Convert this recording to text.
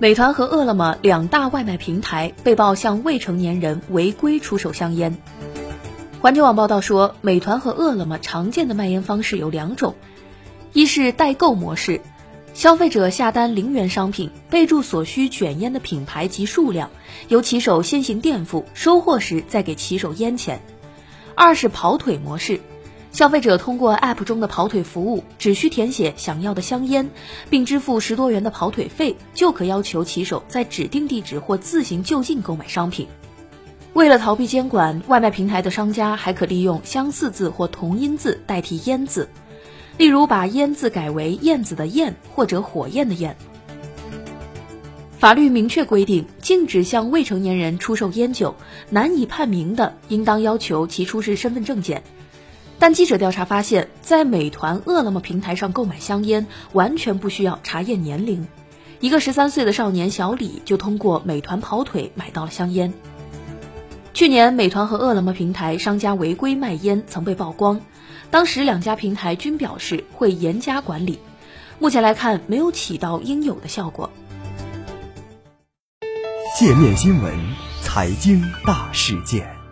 美团和饿了么两大外卖平台被曝向未成年人违规出售香烟。环球网报道说，美团和饿了么常见的卖烟方式有两种，一是代购模式，消费者下单零元商品，备注所需卷烟的品牌及数量，由骑手先行垫付，收货时再给骑手烟钱；二是跑腿模式。消费者通过 App 中的跑腿服务，只需填写想要的香烟，并支付十多元的跑腿费，就可要求骑手在指定地址或自行就近购买商品。为了逃避监管，外卖平台的商家还可利用相似字或同音字代替烟字，例如把烟字改为燕子的燕或者火焰的焰。法律明确规定，禁止向未成年人出售烟酒，难以判明的，应当要求其出示身份证件。但记者调查发现，在美团、饿了么平台上购买香烟，完全不需要查验年龄。一个十三岁的少年小李就通过美团跑腿买到了香烟。去年，美团和饿了么平台商家违规卖烟曾被曝光，当时两家平台均表示会严加管理。目前来看，没有起到应有的效果。界面新闻，财经大事件。